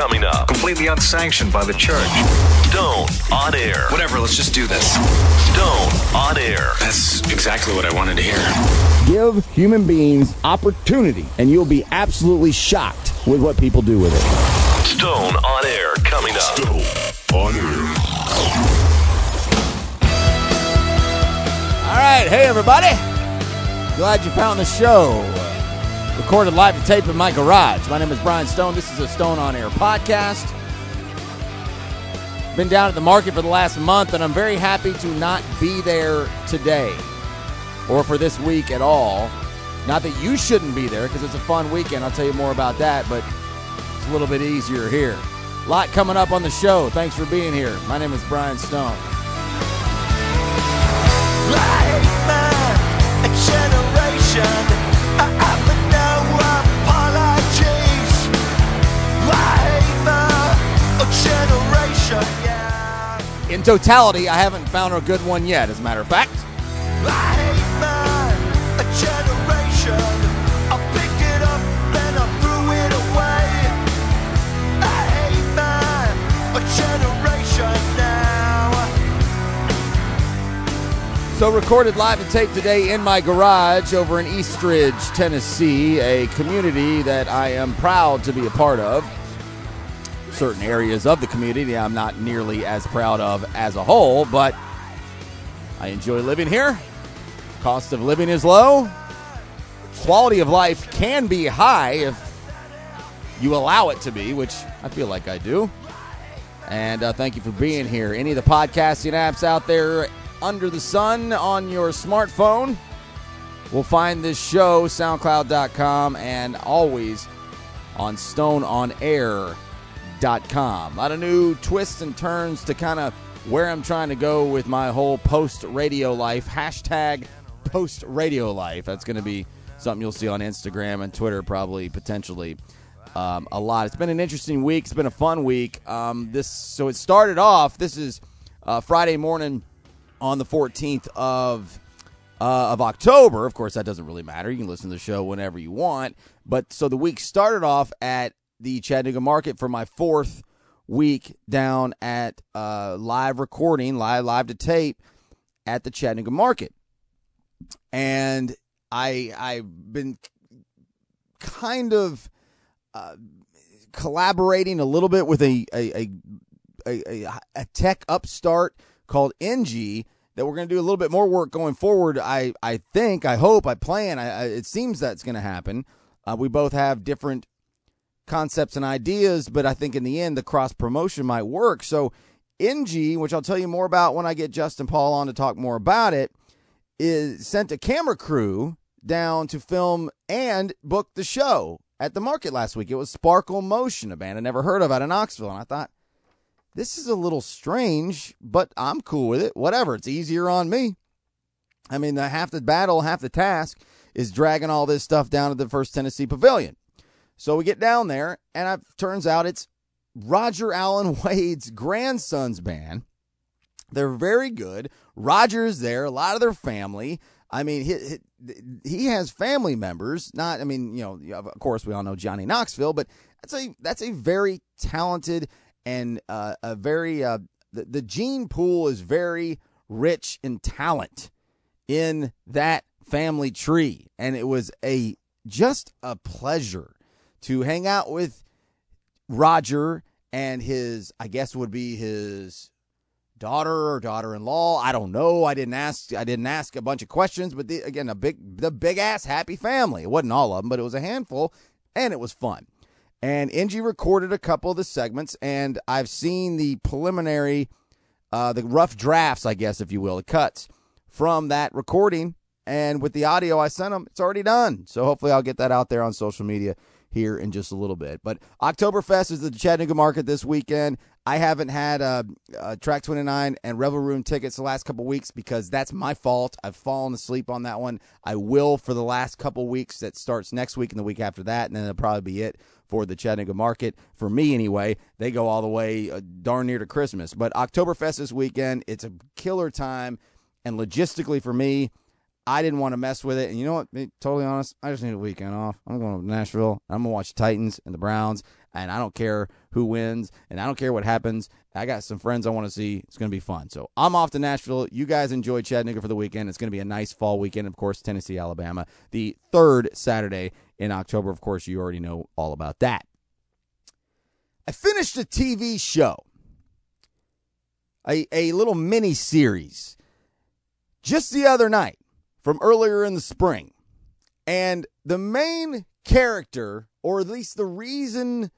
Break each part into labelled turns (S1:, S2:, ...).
S1: coming up.
S2: Completely unsanctioned by the church.
S1: Stone on air.
S2: Whatever, let's just do this.
S1: Stone on air.
S2: That's exactly what I wanted to hear.
S3: Give human beings opportunity, and you'll be absolutely shocked with what people do with it.
S1: Stone on air coming up.
S2: Stone on air.
S3: All right, hey everybody. Glad you found the show. Recorded live to tape in my garage. My name is Brian Stone. This is a Stone on Air podcast. Been down at the market for the last month, and I'm very happy to not be there today or for this week at all. Not that you shouldn't be there because it's a fun weekend. I'll tell you more about that, but it's a little bit easier here. A lot coming up on the show. Thanks for being here. My name is Brian Stone. In totality, I haven't found a good one yet, as a matter of fact. So, recorded live and tape today in my garage over in East Ridge, Tennessee, a community that I am proud to be a part of. Certain areas of the community I'm not nearly as proud of as a whole, but I enjoy living here. Cost of living is low. Quality of life can be high if you allow it to be, which I feel like I do. And uh, thank you for being here. Any of the podcasting apps out there under the sun on your smartphone will find this show, soundcloud.com, and always on stoneonair.com. A lot of new twists and turns to kind of where I'm trying to go with my whole post radio life. Hashtag post radio life. That's going to be something you'll see on Instagram and Twitter, probably potentially um, a lot. It's been an interesting week. It's been a fun week. Um, this so it started off. This is uh, Friday morning on the 14th of uh, of October. Of course, that doesn't really matter. You can listen to the show whenever you want. But so the week started off at the Chattanooga Market for my fourth week down at uh, live recording, live live to tape at the Chattanooga Market, and I I've been kind of uh, collaborating a little bit with a a, a a, a tech upstart called NG that we're going to do a little bit more work going forward. I I think, I hope, I plan. I, I it seems that's going to happen. Uh, we both have different concepts and ideas, but I think in the end the cross promotion might work. So NG, which I'll tell you more about when I get Justin Paul on to talk more about it, is sent a camera crew down to film and book the show at the market last week. It was Sparkle Motion, a band I never heard of out of Knoxville, and I thought this is a little strange, but I'm cool with it. Whatever, it's easier on me. I mean, the, half the battle, half the task is dragging all this stuff down to the First Tennessee Pavilion. So we get down there, and it turns out it's Roger Alan Wade's grandson's band. They're very good. Roger's there, a lot of their family. I mean, he, he has family members. Not, I mean, you know, of course we all know Johnny Knoxville, but that's a that's a very talented and uh, a very uh, the, the gene pool is very rich in talent in that family tree, and it was a just a pleasure to hang out with Roger and his, I guess would be his daughter or daughter-in-law. I don't know. I didn't ask. I didn't ask a bunch of questions, but the, again, a big, the big ass happy family. It wasn't all of them, but it was a handful, and it was fun. And NG recorded a couple of the segments, and I've seen the preliminary, uh, the rough drafts, I guess, if you will, the cuts from that recording. And with the audio I sent them, it's already done. So hopefully I'll get that out there on social media here in just a little bit. But Oktoberfest is the Chattanooga market this weekend. I haven't had uh, uh, Track 29 and Revel Room tickets the last couple weeks because that's my fault. I've fallen asleep on that one. I will for the last couple weeks. That starts next week and the week after that, and then it'll probably be it for the Chattanooga market. For me, anyway, they go all the way uh, darn near to Christmas. But Oktoberfest this weekend, it's a killer time. And logistically for me, I didn't want to mess with it. And you know what? Be totally honest, I just need a weekend off. I'm going to Nashville. I'm going to watch the Titans and the Browns, and I don't care who wins, and I don't care what happens. I got some friends I want to see. It's going to be fun. So I'm off to Nashville. You guys enjoy Chattanooga for the weekend. It's going to be a nice fall weekend. Of course, Tennessee, Alabama, the third Saturday in October. Of course, you already know all about that. I finished a TV show, a, a little mini series, just the other night from earlier in the spring. And the main character, or at least the reason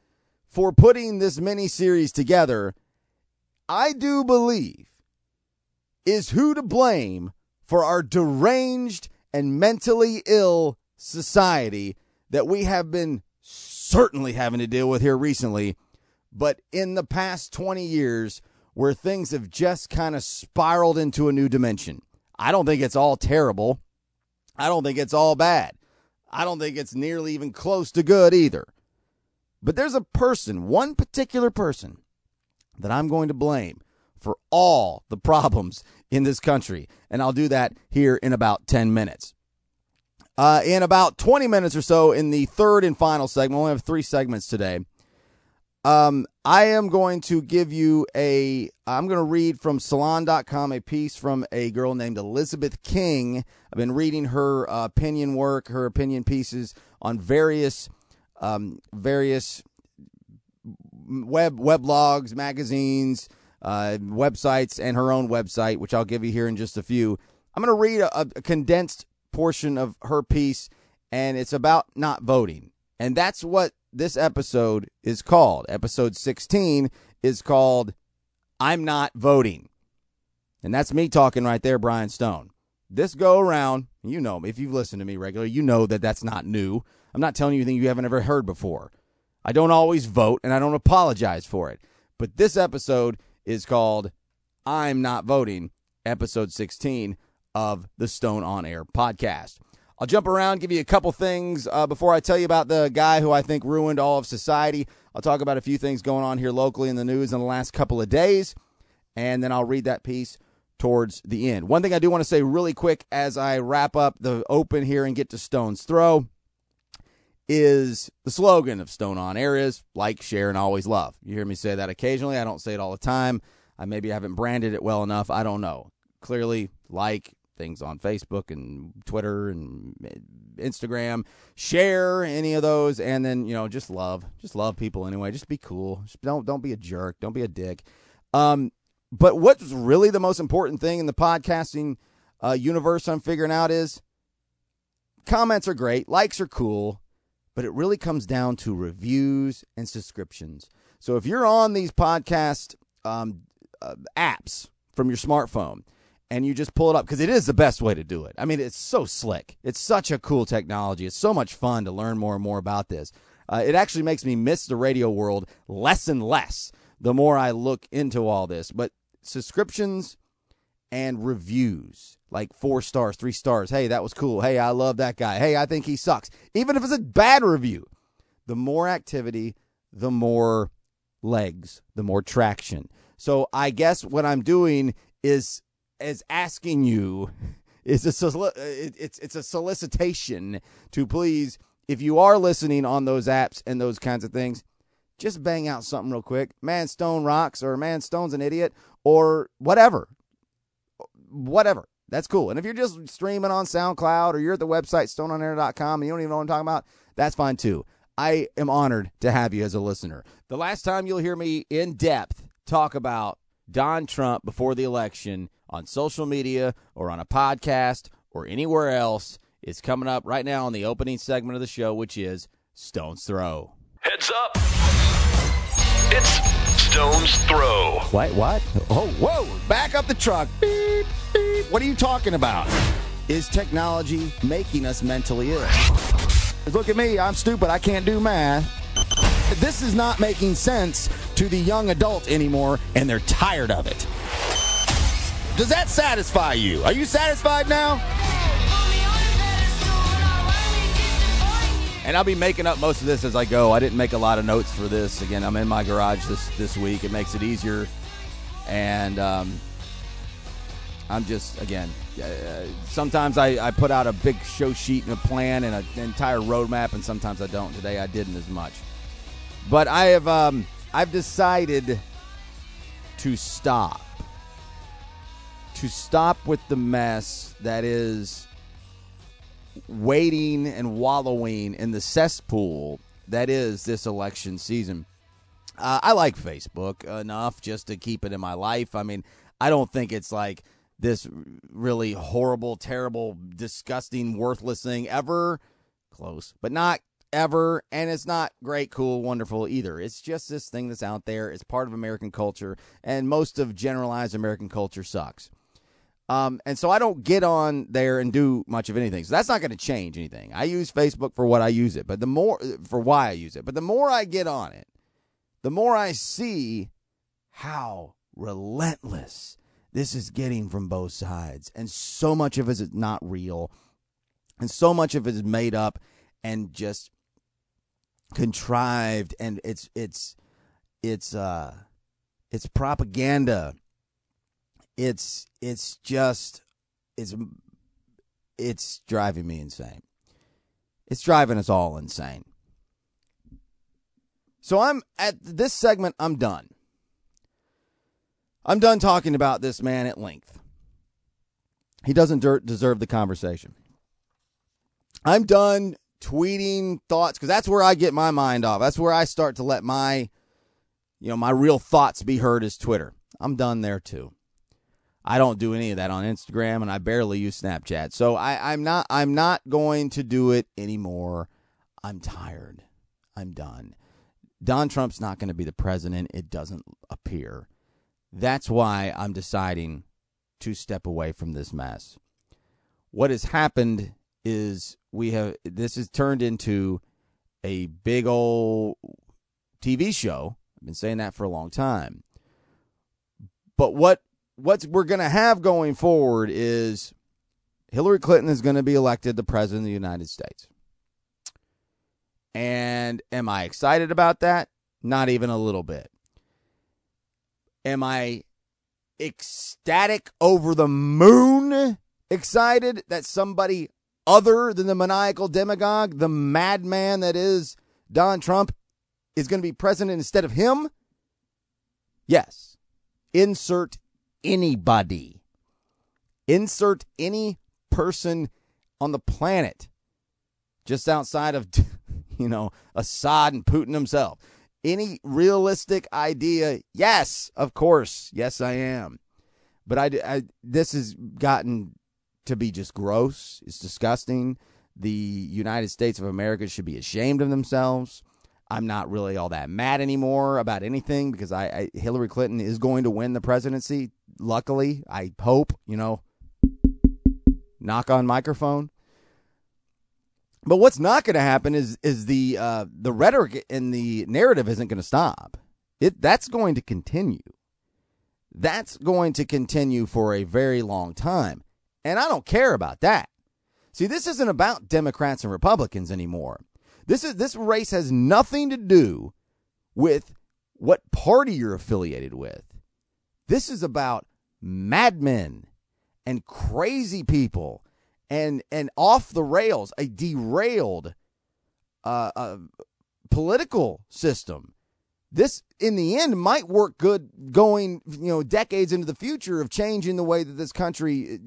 S3: for putting this mini series together, I do believe, is who to blame for our deranged and mentally ill society that we have been certainly having to deal with here recently, but in the past 20 years, where things have just kind of spiraled into a new dimension. I don't think it's all terrible. I don't think it's all bad. I don't think it's nearly even close to good either. But there's a person, one particular person, that I'm going to blame for all the problems in this country. And I'll do that here in about 10 minutes. Uh, in about 20 minutes or so, in the third and final segment, we only have three segments today. Um, I am going to give you a. I'm going to read from Salon.com a piece from a girl named Elizabeth King. I've been reading her uh, opinion work, her opinion pieces on various, um, various web weblogs, magazines, uh, websites, and her own website, which I'll give you here in just a few. I'm going to read a, a condensed portion of her piece, and it's about not voting, and that's what this episode is called. Episode 16 is called I'm Not Voting. And that's me talking right there, Brian Stone. This go around, you know, if you've listened to me regularly, you know that that's not new. I'm not telling you anything you haven't ever heard before. I don't always vote and I don't apologize for it. But this episode is called I'm Not Voting, episode 16 of the Stone on Air podcast. I'll jump around, give you a couple things uh, before I tell you about the guy who I think ruined all of society. I'll talk about a few things going on here locally in the news in the last couple of days, and then I'll read that piece towards the end. One thing I do want to say really quick as I wrap up the open here and get to Stone's Throw is the slogan of Stone on Air is like, share, and always love. You hear me say that occasionally. I don't say it all the time. I maybe haven't branded it well enough. I don't know. Clearly, like, things on Facebook and Twitter and Instagram. Share any of those, and then you know just love, just love people anyway. Just be cool. Just don't don't be a jerk. Don't be a dick. Um, but what's really the most important thing in the podcasting uh, universe I'm figuring out is comments are great, likes are cool, but it really comes down to reviews and subscriptions. So if you're on these podcast um, uh, apps from your smartphone and you just pull it up because it is the best way to do it. I mean, it's so slick. It's such a cool technology. It's so much fun to learn more and more about this. Uh, it actually makes me miss the radio world less and less the more I look into all this. But subscriptions and reviews, like four stars, three stars. Hey, that was cool. Hey, I love that guy. Hey, I think he sucks. Even if it's a bad review, the more activity, the more legs, the more traction. So I guess what I'm doing is is asking you is a uh, it's it's a solicitation to please if you are listening on those apps and those kinds of things just bang out something real quick. Man stone rocks or man stone's an idiot or whatever. Whatever. That's cool. And if you're just streaming on soundcloud or you're at the website stoneonair.com and you don't even know what i'm talking about that's fine too. I am honored to have you as a listener. The last time you'll hear me in depth talk about don trump before the election on social media or on a podcast or anywhere else is coming up right now on the opening segment of the show, which is Stone's Throw.
S1: Heads up. It's Stone's Throw.
S3: What? What? Oh, whoa! Back up the truck. Beep, beep. What are you talking about? Is technology making us mentally ill? Look at me. I'm stupid. I can't do math. This is not making sense to the young adult anymore, and they're tired of it. Does that satisfy you? Are you satisfied now? And I'll be making up most of this as I go. I didn't make a lot of notes for this. Again, I'm in my garage this this week. It makes it easier, and um, I'm just again. Uh, sometimes I, I put out a big show sheet and a plan and a, an entire roadmap, and sometimes I don't. Today I didn't as much, but I have um, I've decided to stop to stop with the mess that is waiting and wallowing in the cesspool that is this election season. Uh, I like Facebook enough just to keep it in my life. I mean, I don't think it's like this really horrible, terrible, disgusting, worthless thing ever. Close, but not ever. And it's not great, cool, wonderful either. It's just this thing that's out there. It's part of American culture, and most of generalized American culture sucks. Um, and so I don't get on there and do much of anything. So that's not going to change anything. I use Facebook for what I use it, but the more for why I use it. But the more I get on it, the more I see how relentless this is getting from both sides. And so much of it is not real. And so much of it is made up and just contrived and it's it's it's uh it's propaganda it's it's just it's it's driving me insane. It's driving us all insane. So I'm at this segment I'm done. I'm done talking about this man at length. He doesn't deserve the conversation. I'm done tweeting thoughts because that's where I get my mind off. That's where I start to let my, you know, my real thoughts be heard is Twitter. I'm done there too. I don't do any of that on Instagram and I barely use Snapchat. So I, I'm not I'm not going to do it anymore. I'm tired. I'm done. Don Trump's not going to be the president. It doesn't appear. That's why I'm deciding to step away from this mess. What has happened is we have this has turned into a big old TV show. I've been saying that for a long time. But what what we're going to have going forward is Hillary Clinton is going to be elected the president of the United States. And am I excited about that? Not even a little bit. Am I ecstatic over the moon excited that somebody other than the maniacal demagogue, the madman that is Don Trump, is going to be president instead of him? Yes. Insert anybody. Insert any person on the planet just outside of, you know, Assad and Putin himself. Any realistic idea? Yes, of course. Yes, I am. But I, I this has gotten to be just gross. It's disgusting. The United States of America should be ashamed of themselves. I'm not really all that mad anymore about anything because I, I Hillary Clinton is going to win the presidency. Luckily, I hope, you know, knock on microphone. But what's not going to happen is is the uh, the rhetoric and the narrative isn't going to stop. It that's going to continue. That's going to continue for a very long time. And I don't care about that. See, this isn't about Democrats and Republicans anymore. This is this race has nothing to do with what party you're affiliated with. This is about madmen and crazy people and and off the rails, a derailed uh, uh, political system. This, in the end, might work good going, you know, decades into the future of changing the way that this country uh,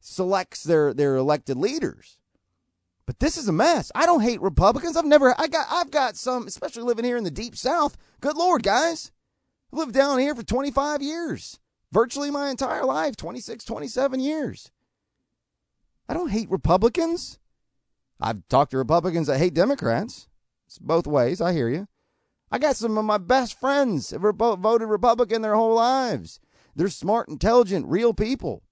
S3: selects their their elected leaders. But this is a mess. I don't hate Republicans. I've never I got I've got some, especially living here in the deep south. Good lord, guys. I've lived down here for 25 years. Virtually my entire life, 26, 27 years. I don't hate Republicans. I've talked to Republicans that hate Democrats. It's both ways. I hear you. I got some of my best friends have voted Republican their whole lives. They're smart, intelligent, real people.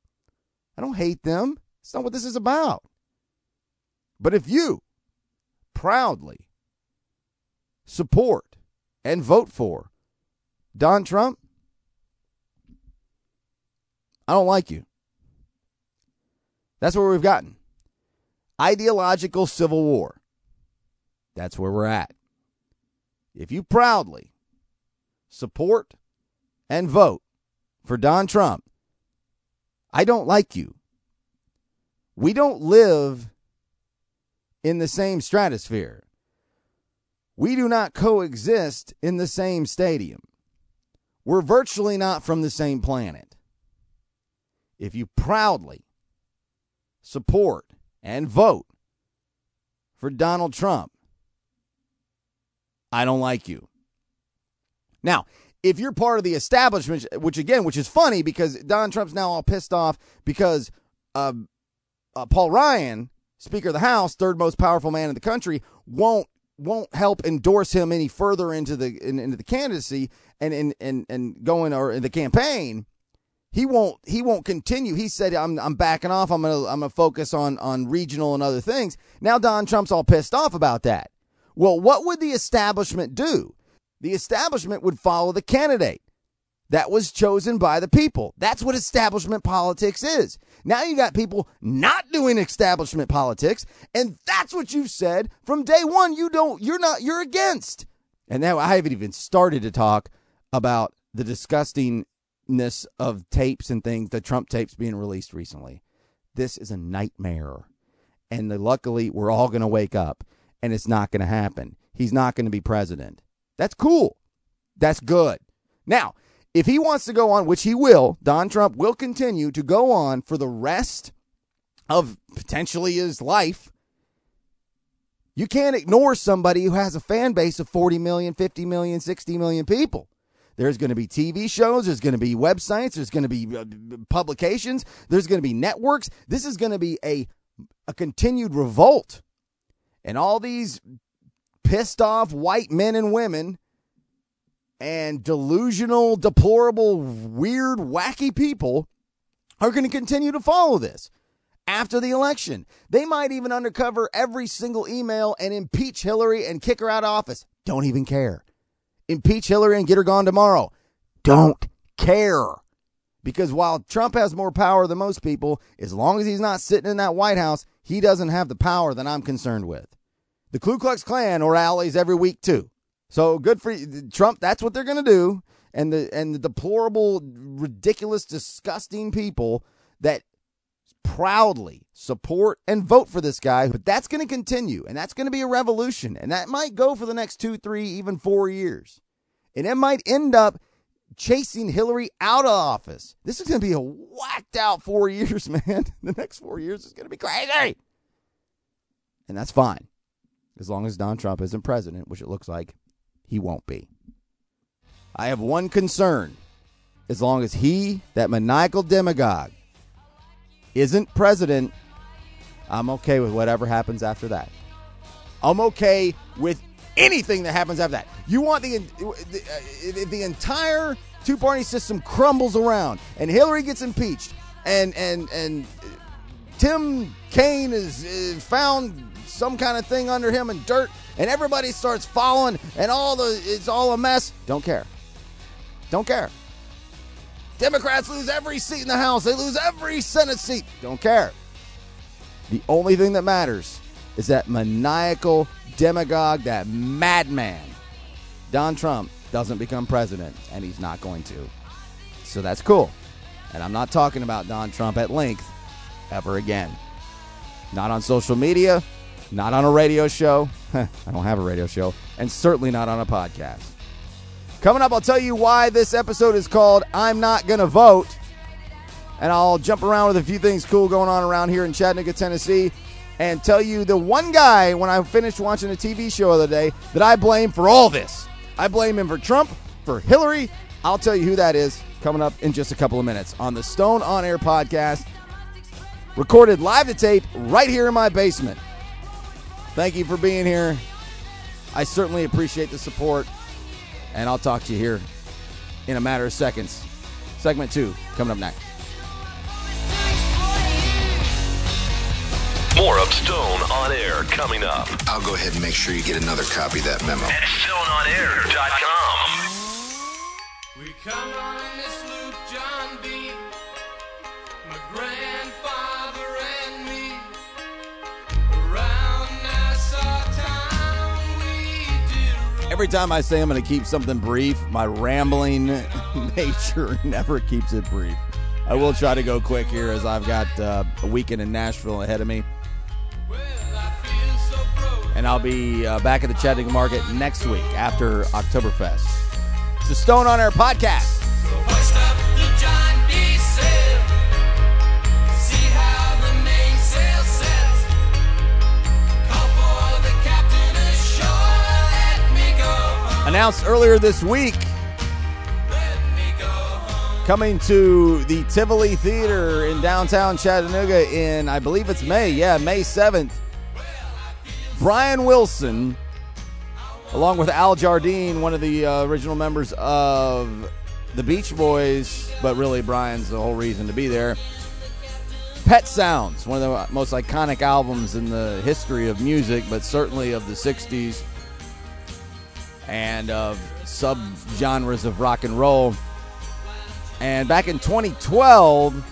S3: I don't hate them. It's not what this is about. But if you proudly support and vote for Don Trump, I don't like you. That's where we've gotten. Ideological civil war. That's where we're at. If you proudly support and vote for Don Trump, I don't like you. We don't live in the same stratosphere. We do not coexist in the same stadium. We're virtually not from the same planet. If you proudly support and vote for Donald Trump, I don't like you. Now, if you're part of the establishment, which again, which is funny because Donald Trump's now all pissed off because uh, uh, Paul Ryan, Speaker of the House, third most powerful man in the country, won't won't help endorse him any further into the in, into the candidacy and and and and going or in the campaign. He won't he won't continue. He said I'm I'm backing off. I'm gonna I'm gonna focus on on regional and other things. Now Don Trump's all pissed off about that. Well, what would the establishment do? The establishment would follow the candidate that was chosen by the people. That's what establishment politics is. Now you got people not doing establishment politics, and that's what you've said from day one. You don't, you're not, you're against. And now I haven't even started to talk about the disgustingness of tapes and things, the Trump tapes being released recently. This is a nightmare. And the, luckily, we're all going to wake up, and it's not going to happen. He's not going to be president. That's cool. That's good. Now, if he wants to go on, which he will, Don Trump will continue to go on for the rest of potentially his life. You can't ignore somebody who has a fan base of 40 million, 50 million, 60 million people. There's going to be TV shows, there's going to be websites, there's going to be uh, publications, there's going to be networks. This is going to be a a continued revolt. And all these pissed off white men and women and delusional, deplorable, weird, wacky people are going to continue to follow this after the election. They might even undercover every single email and impeach Hillary and kick her out of office. Don't even care. Impeach Hillary and get her gone tomorrow. Don't care. Because while Trump has more power than most people, as long as he's not sitting in that White House, he doesn't have the power that I'm concerned with. The Ku Klux Klan or rallies every week too. So good for Trump. That's what they're going to do. And the and the deplorable, ridiculous, disgusting people that proudly support and vote for this guy. But that's going to continue, and that's going to be a revolution, and that might go for the next two, three, even four years, and it might end up chasing Hillary out of office. This is going to be a whacked out four years, man. The next four years is going to be crazy, and that's fine as long as Don Trump isn't president, which it looks like he won't be. I have one concern. As long as he, that maniacal demagogue, isn't president, I'm okay with whatever happens after that. I'm okay with anything that happens after that. You want the the, uh, the entire two party system crumbles around, and Hillary gets impeached, and and and Tim Kaine is, is found some kind of thing under him and dirt, and everybody starts following, and all the it's all a mess. Don't care. Don't care. Democrats lose every seat in the House. They lose every Senate seat. Don't care. The only thing that matters is that maniacal demagogue, that madman, Don Trump, doesn't become president, and he's not going to. So that's cool. And I'm not talking about Don Trump at length ever again. Not on social media, not on a radio show. I don't have a radio show. And certainly not on a podcast. Coming up, I'll tell you why this episode is called I'm Not Gonna Vote. And I'll jump around with a few things cool going on around here in Chattanooga, Tennessee, and tell you the one guy when I finished watching a TV show the other day that I blame for all this. I blame him for Trump, for Hillary. I'll tell you who that is coming up in just a couple of minutes on the Stone On Air podcast, recorded live to tape right here in my basement. Thank you for being here. I certainly appreciate the support, and I'll talk to you here in a matter of seconds. Segment two coming up next.
S1: More of Stone on Air coming up
S4: I'll go ahead and make sure you get another copy of that memo.
S1: at StoneOnAir.com.
S5: We come on
S3: Every time I say I'm going to keep something brief, my rambling nature never keeps it brief. I will try to go quick here as I've got uh, a weekend in Nashville ahead of me. And I'll be uh, back at the Chattanooga Market next week after Oktoberfest. It's the Stone on Air podcast. Announced earlier this week, coming to the Tivoli Theater in downtown Chattanooga in, I believe it's May. Yeah, May 7th. Brian Wilson, along with Al Jardine, one of the uh, original members of the Beach Boys, but really Brian's the whole reason to be there. Pet Sounds, one of the most iconic albums in the history of music, but certainly of the 60s and of sub genres of rock and roll. And back in 2012,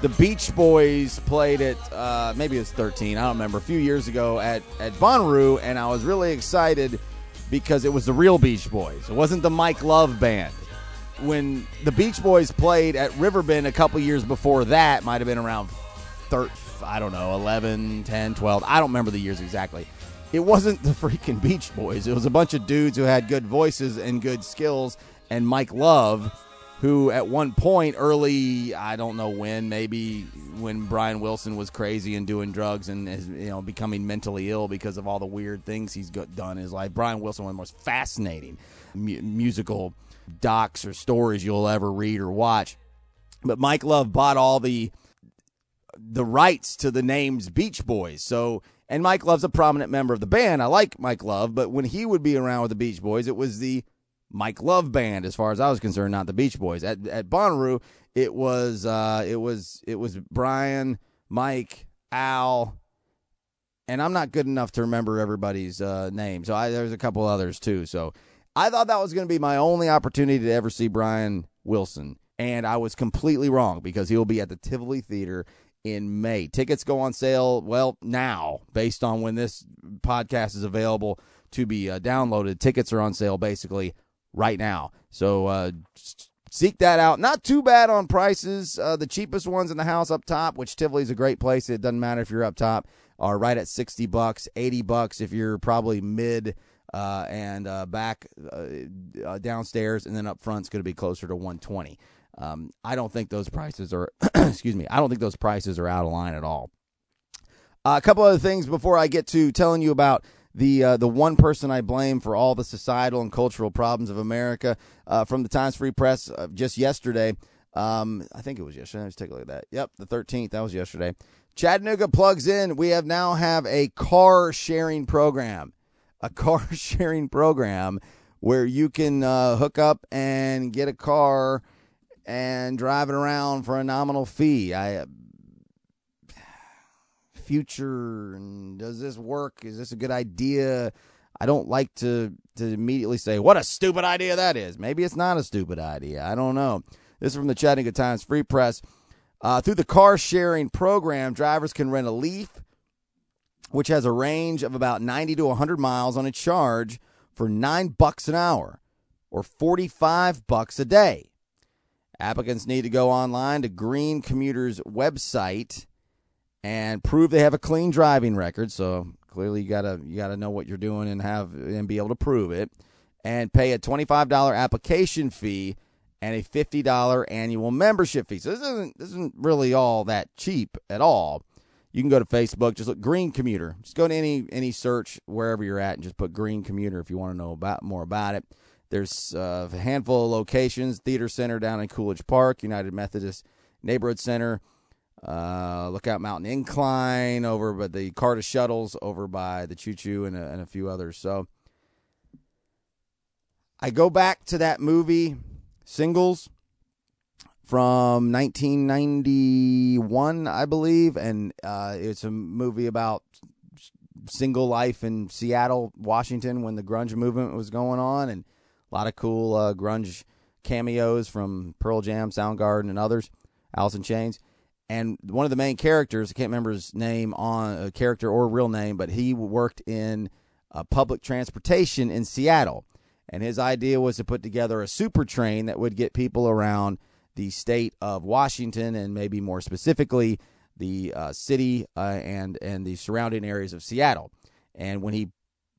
S3: the Beach Boys played at uh, maybe it was 13, I don't remember, a few years ago at at Bonnaroo, and I was really excited because it was the real Beach Boys. It wasn't the Mike Love band. When the Beach Boys played at Riverbend a couple years before that, might have been around 13, I don't know, 11, 10, 12. I don't remember the years exactly. It wasn't the freaking Beach Boys. It was a bunch of dudes who had good voices and good skills, and Mike Love, who at one point early, I don't know when, maybe when Brian Wilson was crazy and doing drugs and is, you know becoming mentally ill because of all the weird things he's got done in his life. Brian Wilson, one of the most fascinating mu- musical docs or stories you'll ever read or watch. But Mike Love bought all the the rights to the names Beach Boys. So, and Mike Love's a prominent member of the band. I like Mike Love, but when he would be around with the Beach Boys, it was the Mike Love band, as far as I was concerned, not the Beach Boys. At at Bonnaroo, it was uh, it was it was Brian, Mike, Al, and I'm not good enough to remember everybody's uh, name. So I, there's a couple others too. So I thought that was going to be my only opportunity to ever see Brian Wilson, and I was completely wrong because he will be at the Tivoli Theater in May. Tickets go on sale well now, based on when this podcast is available to be uh, downloaded. Tickets are on sale basically right now. So uh, seek that out. Not too bad on prices. Uh, the cheapest ones in the house up top, which Tivoli's a great place. It doesn't matter if you're up top, are right at sixty bucks, eighty bucks if you're probably mid. Uh, and uh, back uh, downstairs, and then up front's going to be closer to 120. Um, I don't think those prices are, excuse me, I don't think those prices are out of line at all. Uh, a couple other things before I get to telling you about the uh, the one person I blame for all the societal and cultural problems of America uh, from the Times Free Press uh, just yesterday. Um, I think it was yesterday. Let's take a look at that. Yep, the 13th. That was yesterday. Chattanooga plugs in. We have now have a car sharing program, a car sharing program where you can uh, hook up and get a car and drive it around for a nominal fee. I future and does this work? Is this a good idea? I don't like to to immediately say what a stupid idea that is. Maybe it's not a stupid idea. I don't know. This is from the Chattanooga Times Free Press. Uh, through the car sharing program, drivers can rent a Leaf, which has a range of about 90 to 100 miles on a charge for nine bucks an hour, or 45 bucks a day. Applicants need to go online to Green Commuters website and prove they have a clean driving record. So clearly, you gotta you gotta know what you're doing and have and be able to prove it. And pay a twenty five dollar application fee and a fifty dollar annual membership fee. So this isn't this isn't really all that cheap at all. You can go to Facebook, just look Green Commuter. Just go to any any search wherever you're at and just put Green Commuter if you want to know about more about it. There's uh, a handful of locations: Theater Center down in Coolidge Park, United Methodist Neighborhood Center, uh, Lookout Mountain Incline over by the CARTA Shuttles over by the Choo Choo and a, and a few others. So I go back to that movie Singles from 1991, I believe, and uh, it's a movie about single life in Seattle, Washington, when the grunge movement was going on, and a lot of cool uh, grunge cameos from Pearl Jam, Soundgarden, and others, Alice in Chains. And one of the main characters, I can't remember his name on a character or real name, but he worked in uh, public transportation in Seattle. And his idea was to put together a super train that would get people around the state of Washington and maybe more specifically the uh, city uh, and and the surrounding areas of Seattle. And when he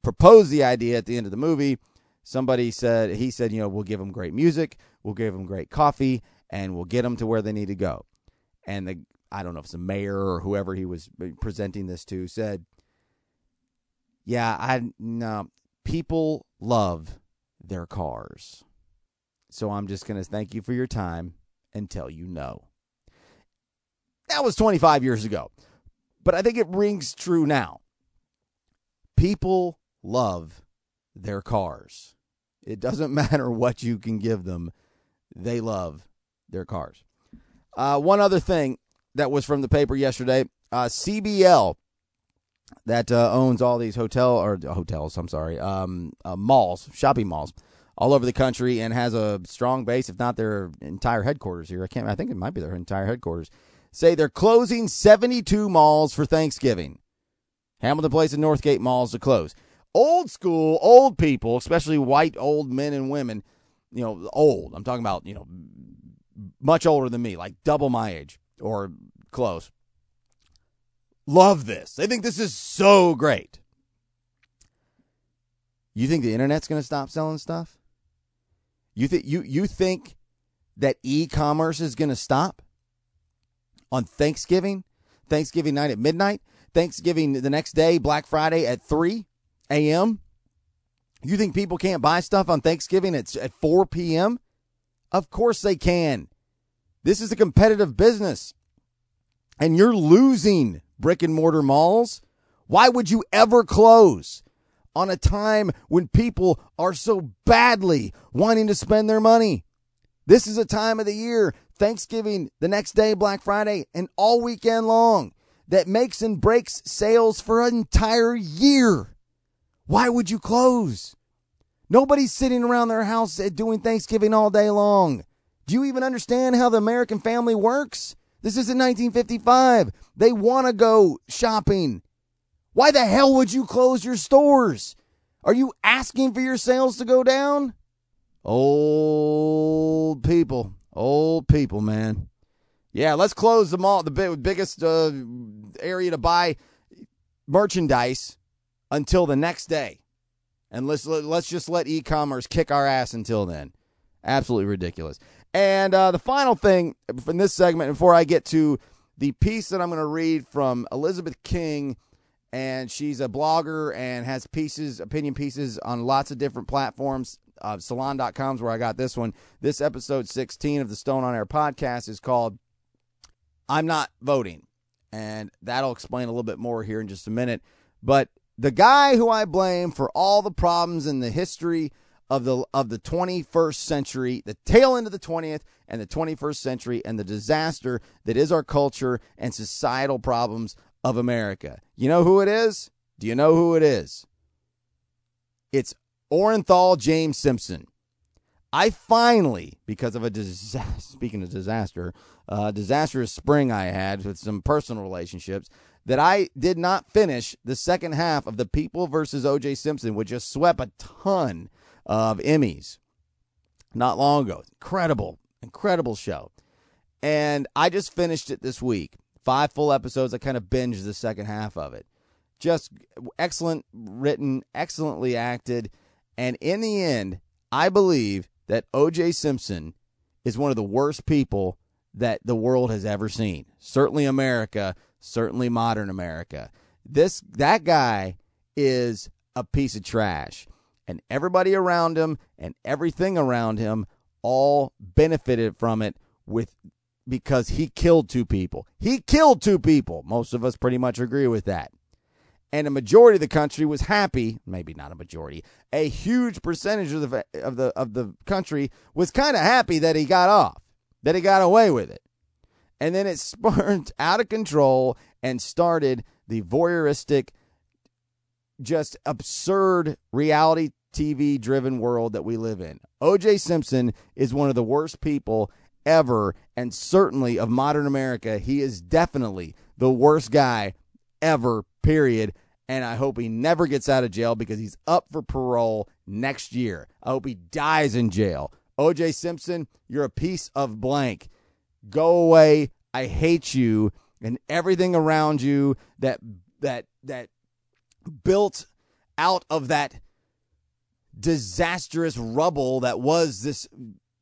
S3: proposed the idea at the end of the movie, somebody said he said, you know, we'll give them great music, we'll give them great coffee, and we'll get them to where they need to go. And the I don't know if it's the mayor or whoever he was uh, presenting this to said, "Yeah, I no people love their cars, so I'm just gonna thank you for your time and tell you no." That was 25 years ago, but I think it rings true now. People love their cars. It doesn't matter what you can give them, they love their cars. Uh, one other thing that was from the paper yesterday uh, CBL, that uh, owns all these hotel or hotels, I'm sorry, um, uh, malls, shopping malls all over the country and has a strong base, if not their entire headquarters here. I can't, I think it might be their entire headquarters. Say they're closing 72 malls for Thanksgiving. Hamilton Place and Northgate malls to close. Old school, old people, especially white old men and women, you know, old. I'm talking about, you know, much older than me, like double my age or close. Love this. They think this is so great. You think the internet's going to stop selling stuff? You think you you think that e-commerce is going to stop on Thanksgiving? Thanksgiving night at midnight? Thanksgiving the next day, Black Friday at 3 a.m.? You think people can't buy stuff on Thanksgiving at, at 4 p.m.? Of course they can. This is a competitive business. And you're losing brick and mortar malls. Why would you ever close on a time when people are so badly wanting to spend their money? This is a time of the year, Thanksgiving, the next day, Black Friday, and all weekend long that makes and breaks sales for an entire year. Why would you close? Nobody's sitting around their house doing Thanksgiving all day long. Do you even understand how the American family works? This isn't 1955. They want to go shopping. Why the hell would you close your stores? Are you asking for your sales to go down? Old people. Old people, man. Yeah, let's close the mall, the big, biggest uh, area to buy merchandise until the next day. And let's let's just let e-commerce kick our ass until then. Absolutely ridiculous. And uh, the final thing from this segment, before I get to the piece that I'm going to read from Elizabeth King, and she's a blogger and has pieces, opinion pieces on lots of different platforms. Uh, salon.com is where I got this one. This episode 16 of the Stone on Air podcast is called I'm Not Voting. And that'll explain a little bit more here in just a minute. But the guy who I blame for all the problems in the history of the of the 21st century, the tail end of the 20th and the 21st century, and the disaster that is our culture and societal problems of America. You know who it is? Do you know who it is? It's Orenthal James Simpson. I finally, because of a disaster, speaking of disaster, uh, disastrous spring I had with some personal relationships, that I did not finish the second half of the People versus O.J. Simpson, which just swept a ton of Emmys not long ago. Incredible, incredible show. And I just finished it this week. Five full episodes. I kind of binged the second half of it. Just excellent written, excellently acted. And in the end, I believe that O.J. Simpson is one of the worst people that the world has ever seen. Certainly America, certainly modern America. This that guy is a piece of trash. And everybody around him and everything around him all benefited from it with because he killed two people. He killed two people. Most of us pretty much agree with that. And a majority of the country was happy, maybe not a majority, a huge percentage of the of the of the country was kind of happy that he got off, that he got away with it. And then it spurned out of control and started the voyeuristic just absurd reality TV driven world that we live in. OJ Simpson is one of the worst people ever, and certainly of modern America. He is definitely the worst guy ever, period. And I hope he never gets out of jail because he's up for parole next year. I hope he dies in jail. OJ Simpson, you're a piece of blank. Go away. I hate you and everything around you that that that built out of that disastrous rubble that was this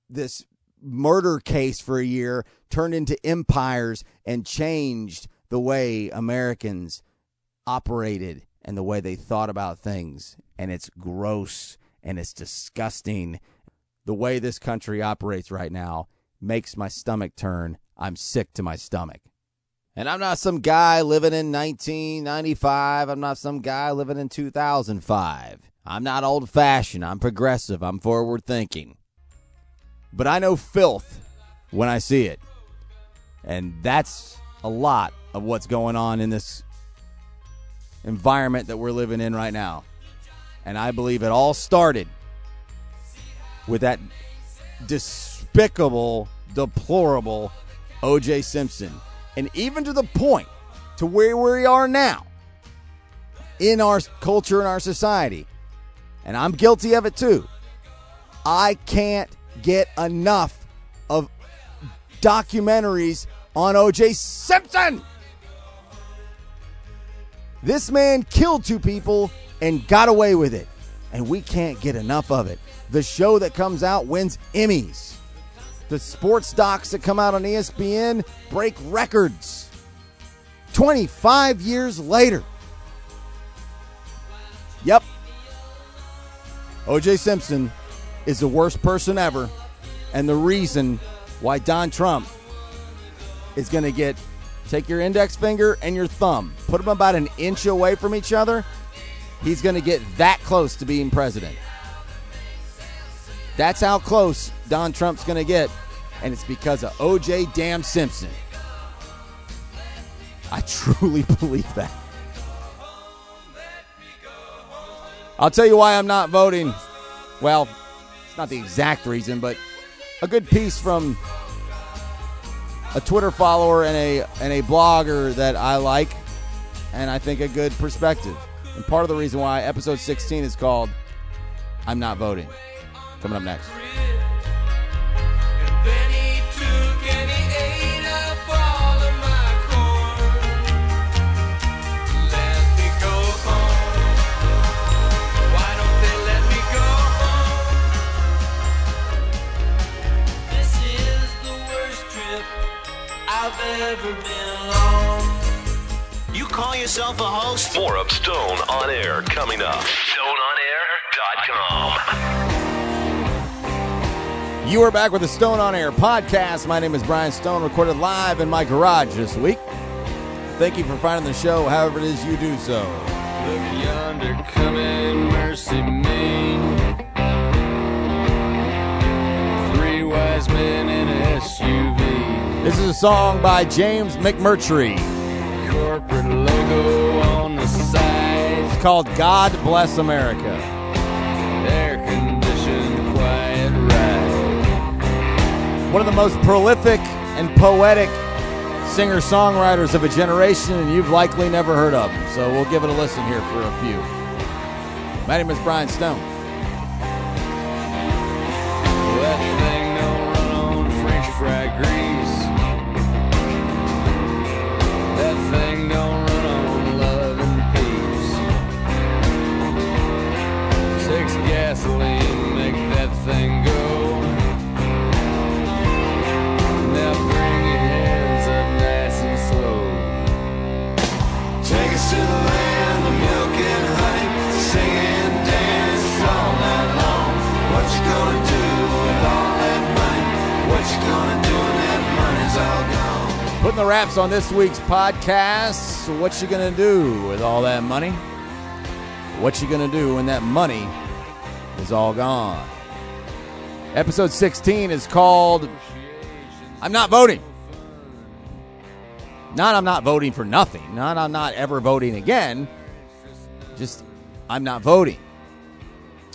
S3: this murder case for a year turned into empires and changed the way Americans operated and the way they thought about things and it's gross and it's disgusting the way this country operates right now makes my stomach turn i'm sick to my stomach. And i'm not some guy living in 1995 i'm not some guy living in 2005 i'm not old fashioned i'm progressive. I'm forward thinking but i know filth when i see it. And that's a lot of what's going on in this environment that we're living in right now. And I believe it all started with that despicable, deplorable OJ Simpson. And even to the point to where we are now in our culture and our society, and I'm guilty of it too. I can't get enough of documentaries on OJ Simpson. This man killed two people and got away with it. And we can't get enough of it. The show that comes out wins Emmys. The sports docs that come out on ESPN break records. 25 years later. Yep. OJ Simpson is the worst person ever. And the reason why Don Trump is going to get take your index finger and your thumb, put them about an inch away from each other. He's going to get that close to being president. That's how close Don Trump's going to get, and it's because of OJ Damn Simpson. I truly believe that. I'll tell you why I'm not voting. Well, it's not the exact reason, but a good piece from a Twitter follower and a and a blogger that I like, and I think a good perspective. And part of the reason why episode 16 is called "I'm Not Voting." Coming up next.
S5: And then he took and he ate up all of my corn. Let me go home. Why don't they let me go home? This is the worst trip I've ever been on.
S2: You call yourself a host?
S1: More of Stone on Air coming up. StoneOnAir.com.
S3: You are back with the Stone on Air podcast. My name is Brian Stone, recorded live in my garage this week. Thank you for finding the show, however it is you do so.
S5: Look yonder coming, mercy me. Three wise men in a SUV.
S3: This is a song by James McMurtry.
S5: Corporate logo on the side.
S3: It's called God Bless America. One of the most prolific and poetic singer songwriters of a generation, and you've likely never heard of him. So we'll give it a listen here for a few. My name is Brian Stone.
S5: Gasoline, make that thing go.
S3: Putting the wraps on this week's podcast. What you gonna do with all that money? What you gonna do when that money is all gone? Episode 16 is called I'm Not Voting. Not I'm not voting for nothing. Not I'm not ever voting again. Just I'm not voting.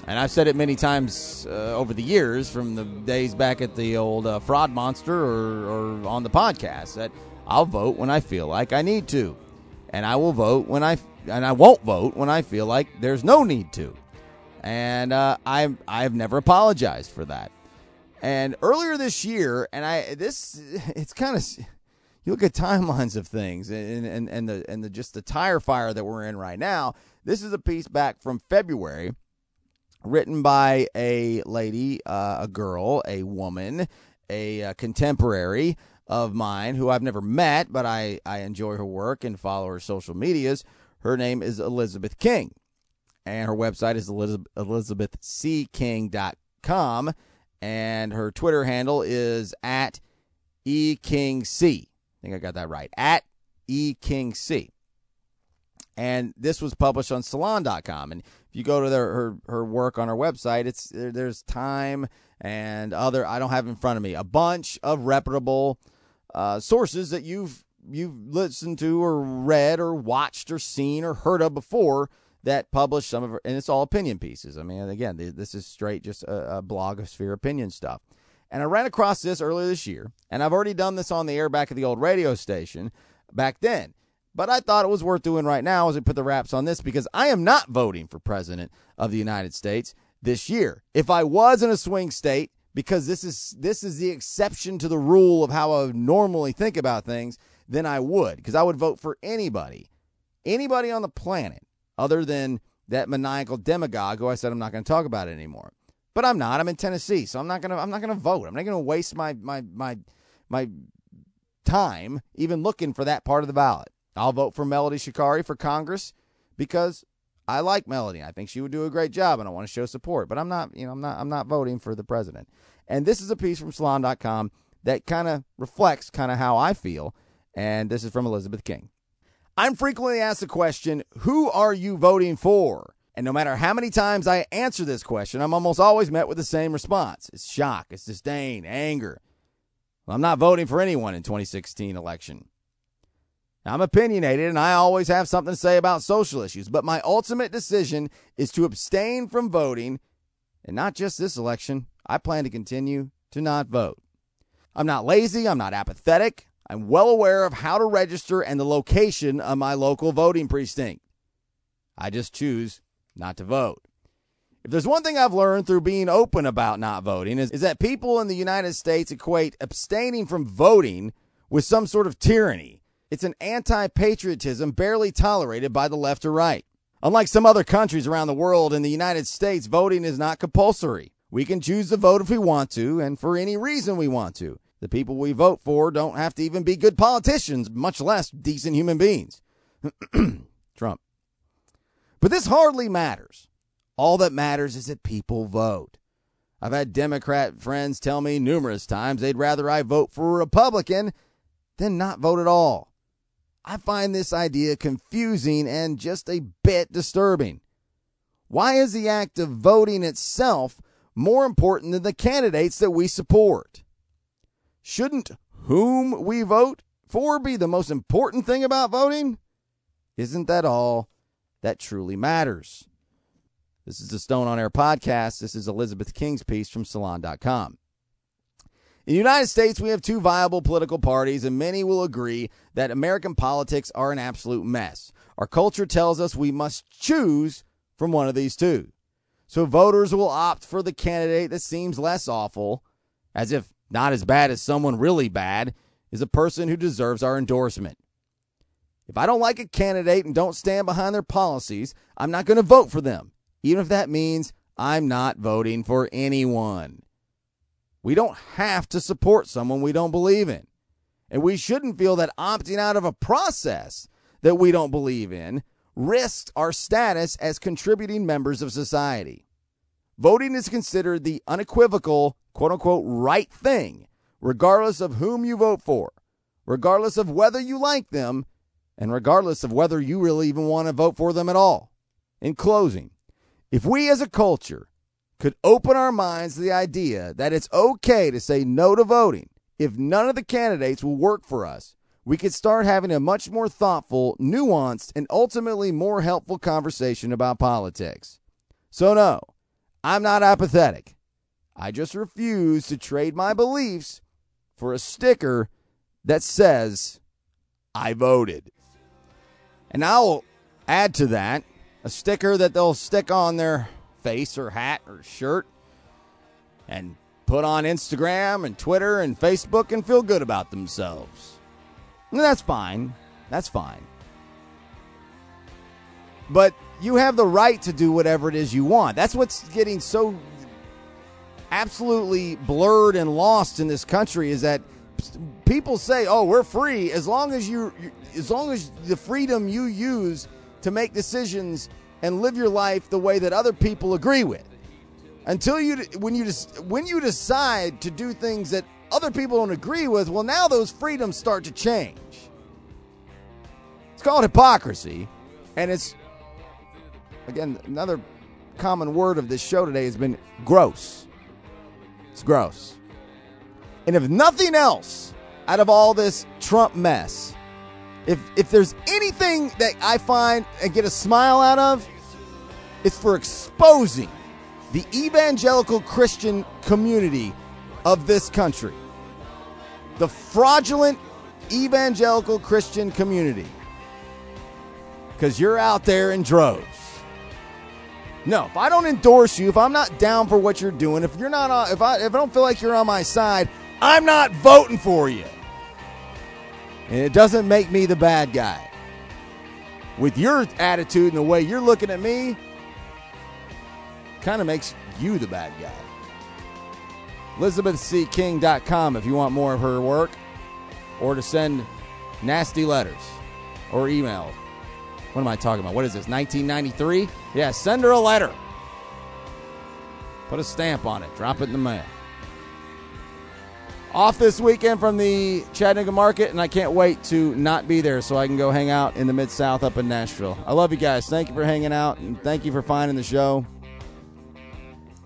S3: And I've said it many times uh, over the years, from the days back at the old uh, fraud monster or, or on the podcast, that I'll vote when I feel like I need to, and I will vote when I and I won't vote when I feel like there's no need to, and uh, I I've never apologized for that. And earlier this year, and I this it's kind of you look at timelines of things and and and the and the just the tire fire that we're in right now. This is a piece back from February written by a lady, uh, a girl, a woman, a, uh contemporary of mine who I've never met, but I, I enjoy her work and follow her social medias. Her name is Elizabeth King, and her website is Elizabeth, elizabethcking.com, and her Twitter handle is at ekingc. I think I got that right. At ekingc and this was published on salon.com and if you go to their, her her work on her website it's there, there's time and other i don't have in front of me a bunch of reputable uh, sources that you've you've listened to or read or watched or seen or heard of before that publish some of her and it's all opinion pieces. I mean again this is straight just a, a blogosphere opinion stuff. And i ran across this earlier this year and i've already done this on the air back at the old radio station back then but I thought it was worth doing right now as we put the wraps on this because I am not voting for president of the United States this year. If I was in a swing state, because this is this is the exception to the rule of how I normally think about things, then I would because I would vote for anybody, anybody on the planet other than that maniacal demagogue who I said I'm not going to talk about it anymore. But I'm not. I'm in Tennessee, so I'm not gonna I'm not gonna vote. I'm not gonna waste my my my my time even looking for that part of the ballot. I'll vote for Melody Shekari for Congress because I like Melody. I think she would do a great job and I want to show support. But I'm not, you know, I'm not I'm not voting for the president. And this is a piece from salon.com that kind of reflects kind of how I feel. And this is from Elizabeth King. I'm frequently asked the question, who are you voting for? And no matter how many times I answer this question, I'm almost always met with the same response. It's shock, it's disdain, anger. Well, I'm not voting for anyone in 2016 election. I'm opinionated and I always have something to say about social issues, but my ultimate decision is to abstain from voting, and not just this election. I plan to continue to not vote. I'm not lazy, I'm not apathetic. I'm well aware of how to register and the location of my local voting precinct. I just choose not to vote. If there's one thing I've learned through being open about not voting is, is that people in the United States equate abstaining from voting with some sort of tyranny. It's an anti patriotism barely tolerated by the left or right. Unlike some other countries around the world, in the United States, voting is not compulsory. We can choose to vote if we want to and for any reason we want to. The people we vote for don't have to even be good politicians, much less decent human beings. Trump. But this hardly matters. All that matters is that people vote. I've had Democrat friends tell me numerous times they'd rather I vote for a Republican than not vote at all. I find this idea confusing and just a bit disturbing. Why is the act of voting itself more important than the candidates that we support? Shouldn't whom we vote for be the most important thing about voting? Isn't that all that truly matters? This is the Stone on Air podcast. This is Elizabeth King's piece from Salon.com. In the United States, we have two viable political parties, and many will agree that American politics are an absolute mess. Our culture tells us we must choose from one of these two. So voters will opt for the candidate that seems less awful, as if not as bad as someone really bad is a person who deserves our endorsement. If I don't like a candidate and don't stand behind their policies, I'm not going to vote for them, even if that means I'm not voting for anyone. We don't have to support someone we don't believe in. And we shouldn't feel that opting out of a process that we don't believe in risks our status as contributing members of society. Voting is considered the unequivocal, quote unquote, right thing, regardless of whom you vote for, regardless of whether you like them, and regardless of whether you really even want to vote for them at all. In closing, if we as a culture could open our minds to the idea that it's okay to say no to voting if none of the candidates will work for us, we could start having a much more thoughtful, nuanced, and ultimately more helpful conversation about politics. So, no, I'm not apathetic. I just refuse to trade my beliefs for a sticker that says, I voted. And I'll add to that a sticker that they'll stick on their face or hat or shirt and put on Instagram and Twitter and Facebook and feel good about themselves. And that's fine. That's fine. But you have the right to do whatever it is you want. That's what's getting so absolutely blurred and lost in this country is that people say, "Oh, we're free as long as you as long as the freedom you use to make decisions and live your life the way that other people agree with." Until you when you when you decide to do things that other people don't agree with, well now those freedoms start to change. It's called hypocrisy and it's again another common word of this show today has been gross. It's gross. And if nothing else, out of all this Trump mess, if if there's anything that I find and get a smile out of, it's for exposing the evangelical Christian community of this country. The fraudulent evangelical Christian community. Because you're out there in droves. No, if I don't endorse you, if I'm not down for what you're doing, if you're not, on, if I if I don't feel like you're on my side, I'm not voting for you. And it doesn't make me the bad guy. With your attitude and the way you're looking at me, kind of makes you the bad guy. ElizabethCKing.com if you want more of her work or to send nasty letters or email. What am I talking about? What is this, 1993? Yeah, send her a letter. Put a stamp on it, drop it in the mail. Off this weekend from the Chattanooga market, and I can't wait to not be there so I can go hang out in the Mid South up in Nashville. I love you guys. Thank you for hanging out, and thank you for finding the show.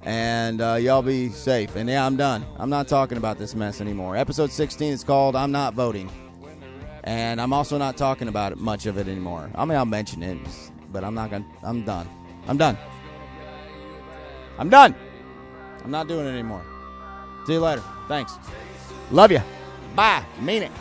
S3: And uh, y'all be safe. And yeah, I'm done. I'm not talking about this mess anymore. Episode 16 is called I'm Not Voting. And I'm also not talking about it, much of it anymore. I mean, I'll mention it, but I'm not going to. I'm done. I'm done. I'm done. I'm not doing it anymore. See you later. Thanks. Love you. Bye. Mean it.